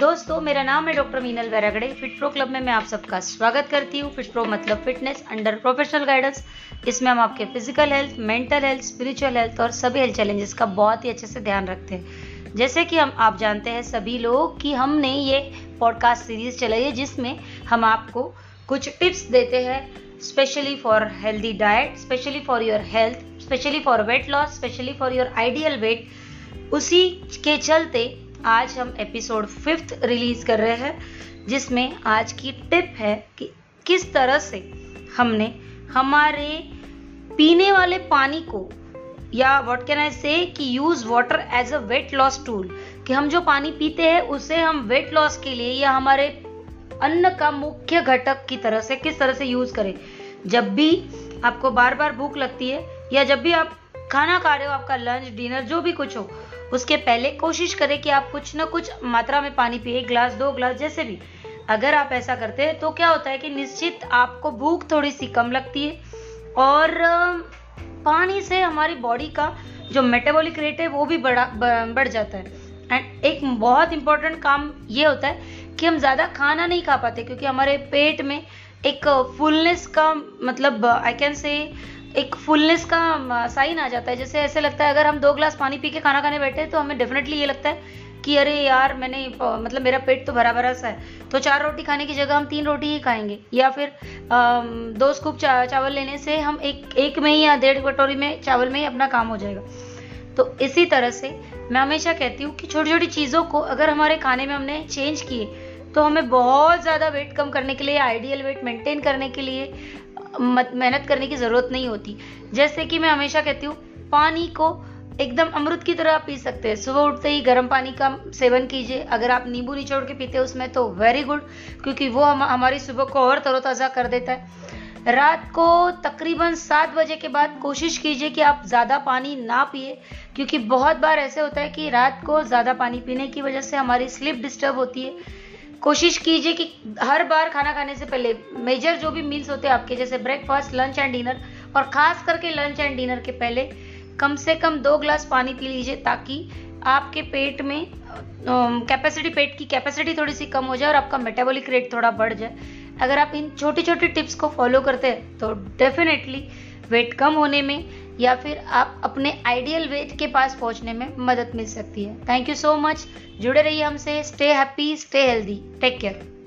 दोस्तों, मेरा नाम है doctor Meenal Vairagade. Fit Pro Club में मैं आप सबका स्वागत करती हूँ। फिट प्रो मतलब फिटनेस अंडर प्रोफेशनल गाइडेंस इसमें हम आपके physical health mental health spiritual health और सभी हेल्थ चैलेंजेस का बहुत ही अच्छे से ध्यान रखते हैं। जैसे कि हम, आप जानते हैं सभी लोग कि हमने ये पॉडकास्ट सीरीज़ चलाई है, जिसमें हम आपको कुछ टिप्स देते हैं specially for healthy diet specially for your health specially for weight loss specially for your ideal weight उसी के चलते आज हम एपिसोड फिफ्थ रिलीज़ कर रहे हैं, जिसमें आज की टिप है कि किस तरह से हमने हमारे पीने वाले पानी को, या व्हाट कैन आई से कि use water as a weight loss tool कि हम जो पानी पीते हैं, उसे हम वेट लॉस के लिए या हमारे अन्न का मुख्य घटक की तरह से, किस तरह से यूज़ करें। जब भी आपको बार बार भूख लगती है, या जब भी आप खाना खा रहे हो, आपका लंच डिनर जो भी कुछ हो, उसके पहले कोशिश करें कि आप कुछ ना कुछ मात्रा में पानी पिए, एक ग्लास दो ग्लास जैसे भी। अगर आप ऐसा करते हैं तो क्या होता है कि निश्चित आपको भूख थोड़ी सी कम लगती है और पानी से हमारी बॉडी का जो मेटाबॉलिक रेट है, वो भी बढ़ा बढ़ जाता है। एंड एक बहुत इंपॉर्टेंट काम ये होता है कि हम ज़्यादा खाना नहीं खा पाते, क्योंकि हमारे पेट में एक फुलनेस का मतलब आई कैन से एक फुलनेस का साइन आ जाता है। जैसे ऐसे लगता है अगर हम दो ग्लास पानी पी के खाना खाने बैठे तो हमें डेफिनेटली ये लगता है कि अरे यार मैंने मतलब मेरा पेट तो भरा भरा सा है। तो चार रोटी खाने की जगह हम तीन रोटी ही खाएँगे। या फिर आ, दो स्कूप चा, चावल लेने से हम एक एक में ही या डेढ़ कटोरी में चावल में ही अपना काम हो जाएगा। तो इसी तरह से मैं हमेशा कहती हूँ कि छोटी छोटी चीज़ों को अगर हमारे खाने में हमने चेंज किए तो हमें बहुत ज़्यादा वेट कम करने के लिए आइडियल वेट मेंटेन करने के लिए मेहनत करने की ज़रूरत नहीं होती। जैसे कि मैं हमेशा कहती हूँ, पानी को एकदम अमृत की तरह पी सकते हैं। सुबह उठते ही गर्म पानी का सेवन कीजिए। अगर आप नींबू निचोड़ के पीते हैं, उसमें तो वेरी गुड क्योंकि वो हम, हमारी सुबह को और तरोताज़ा कर देता है। रात को तकरीबन सात बजे के बाद कोशिश कीजिए कि आप ज़्यादा पानी ना पिए, क्योंकि बहुत बार ऐसे होता है कि रात को ज़्यादा पानी पीने की वजह से हमारी स्लीप डिस्टर्ब होती है। कोशिश कीजिए कि हर बार खाना खाने से पहले मेजर जो भी मील्स होते हैं आपके, जैसे ब्रेकफास्ट लंच एंड डिनर और खास करके लंच एंड डिनर के पहले कम से कम दो ग्लास पानी पी लीजिए ताकि आपके पेट में कैपेसिटी पेट की कैपेसिटी थोड़ी सी कम हो जाए और आपका मेटाबॉलिक रेट थोड़ा बढ़ जाए। अगर आप इन छोटी छोटी टिप्स को फॉलो करते हैं तो डेफिनेटली वेट कम होने में या फिर आप अपने आइडियल वेट के पास पहुँचने में मदद मिल सकती है। थैंक यू सो मच जुड़े रहिए हमसे। Stay happy stay healthy take care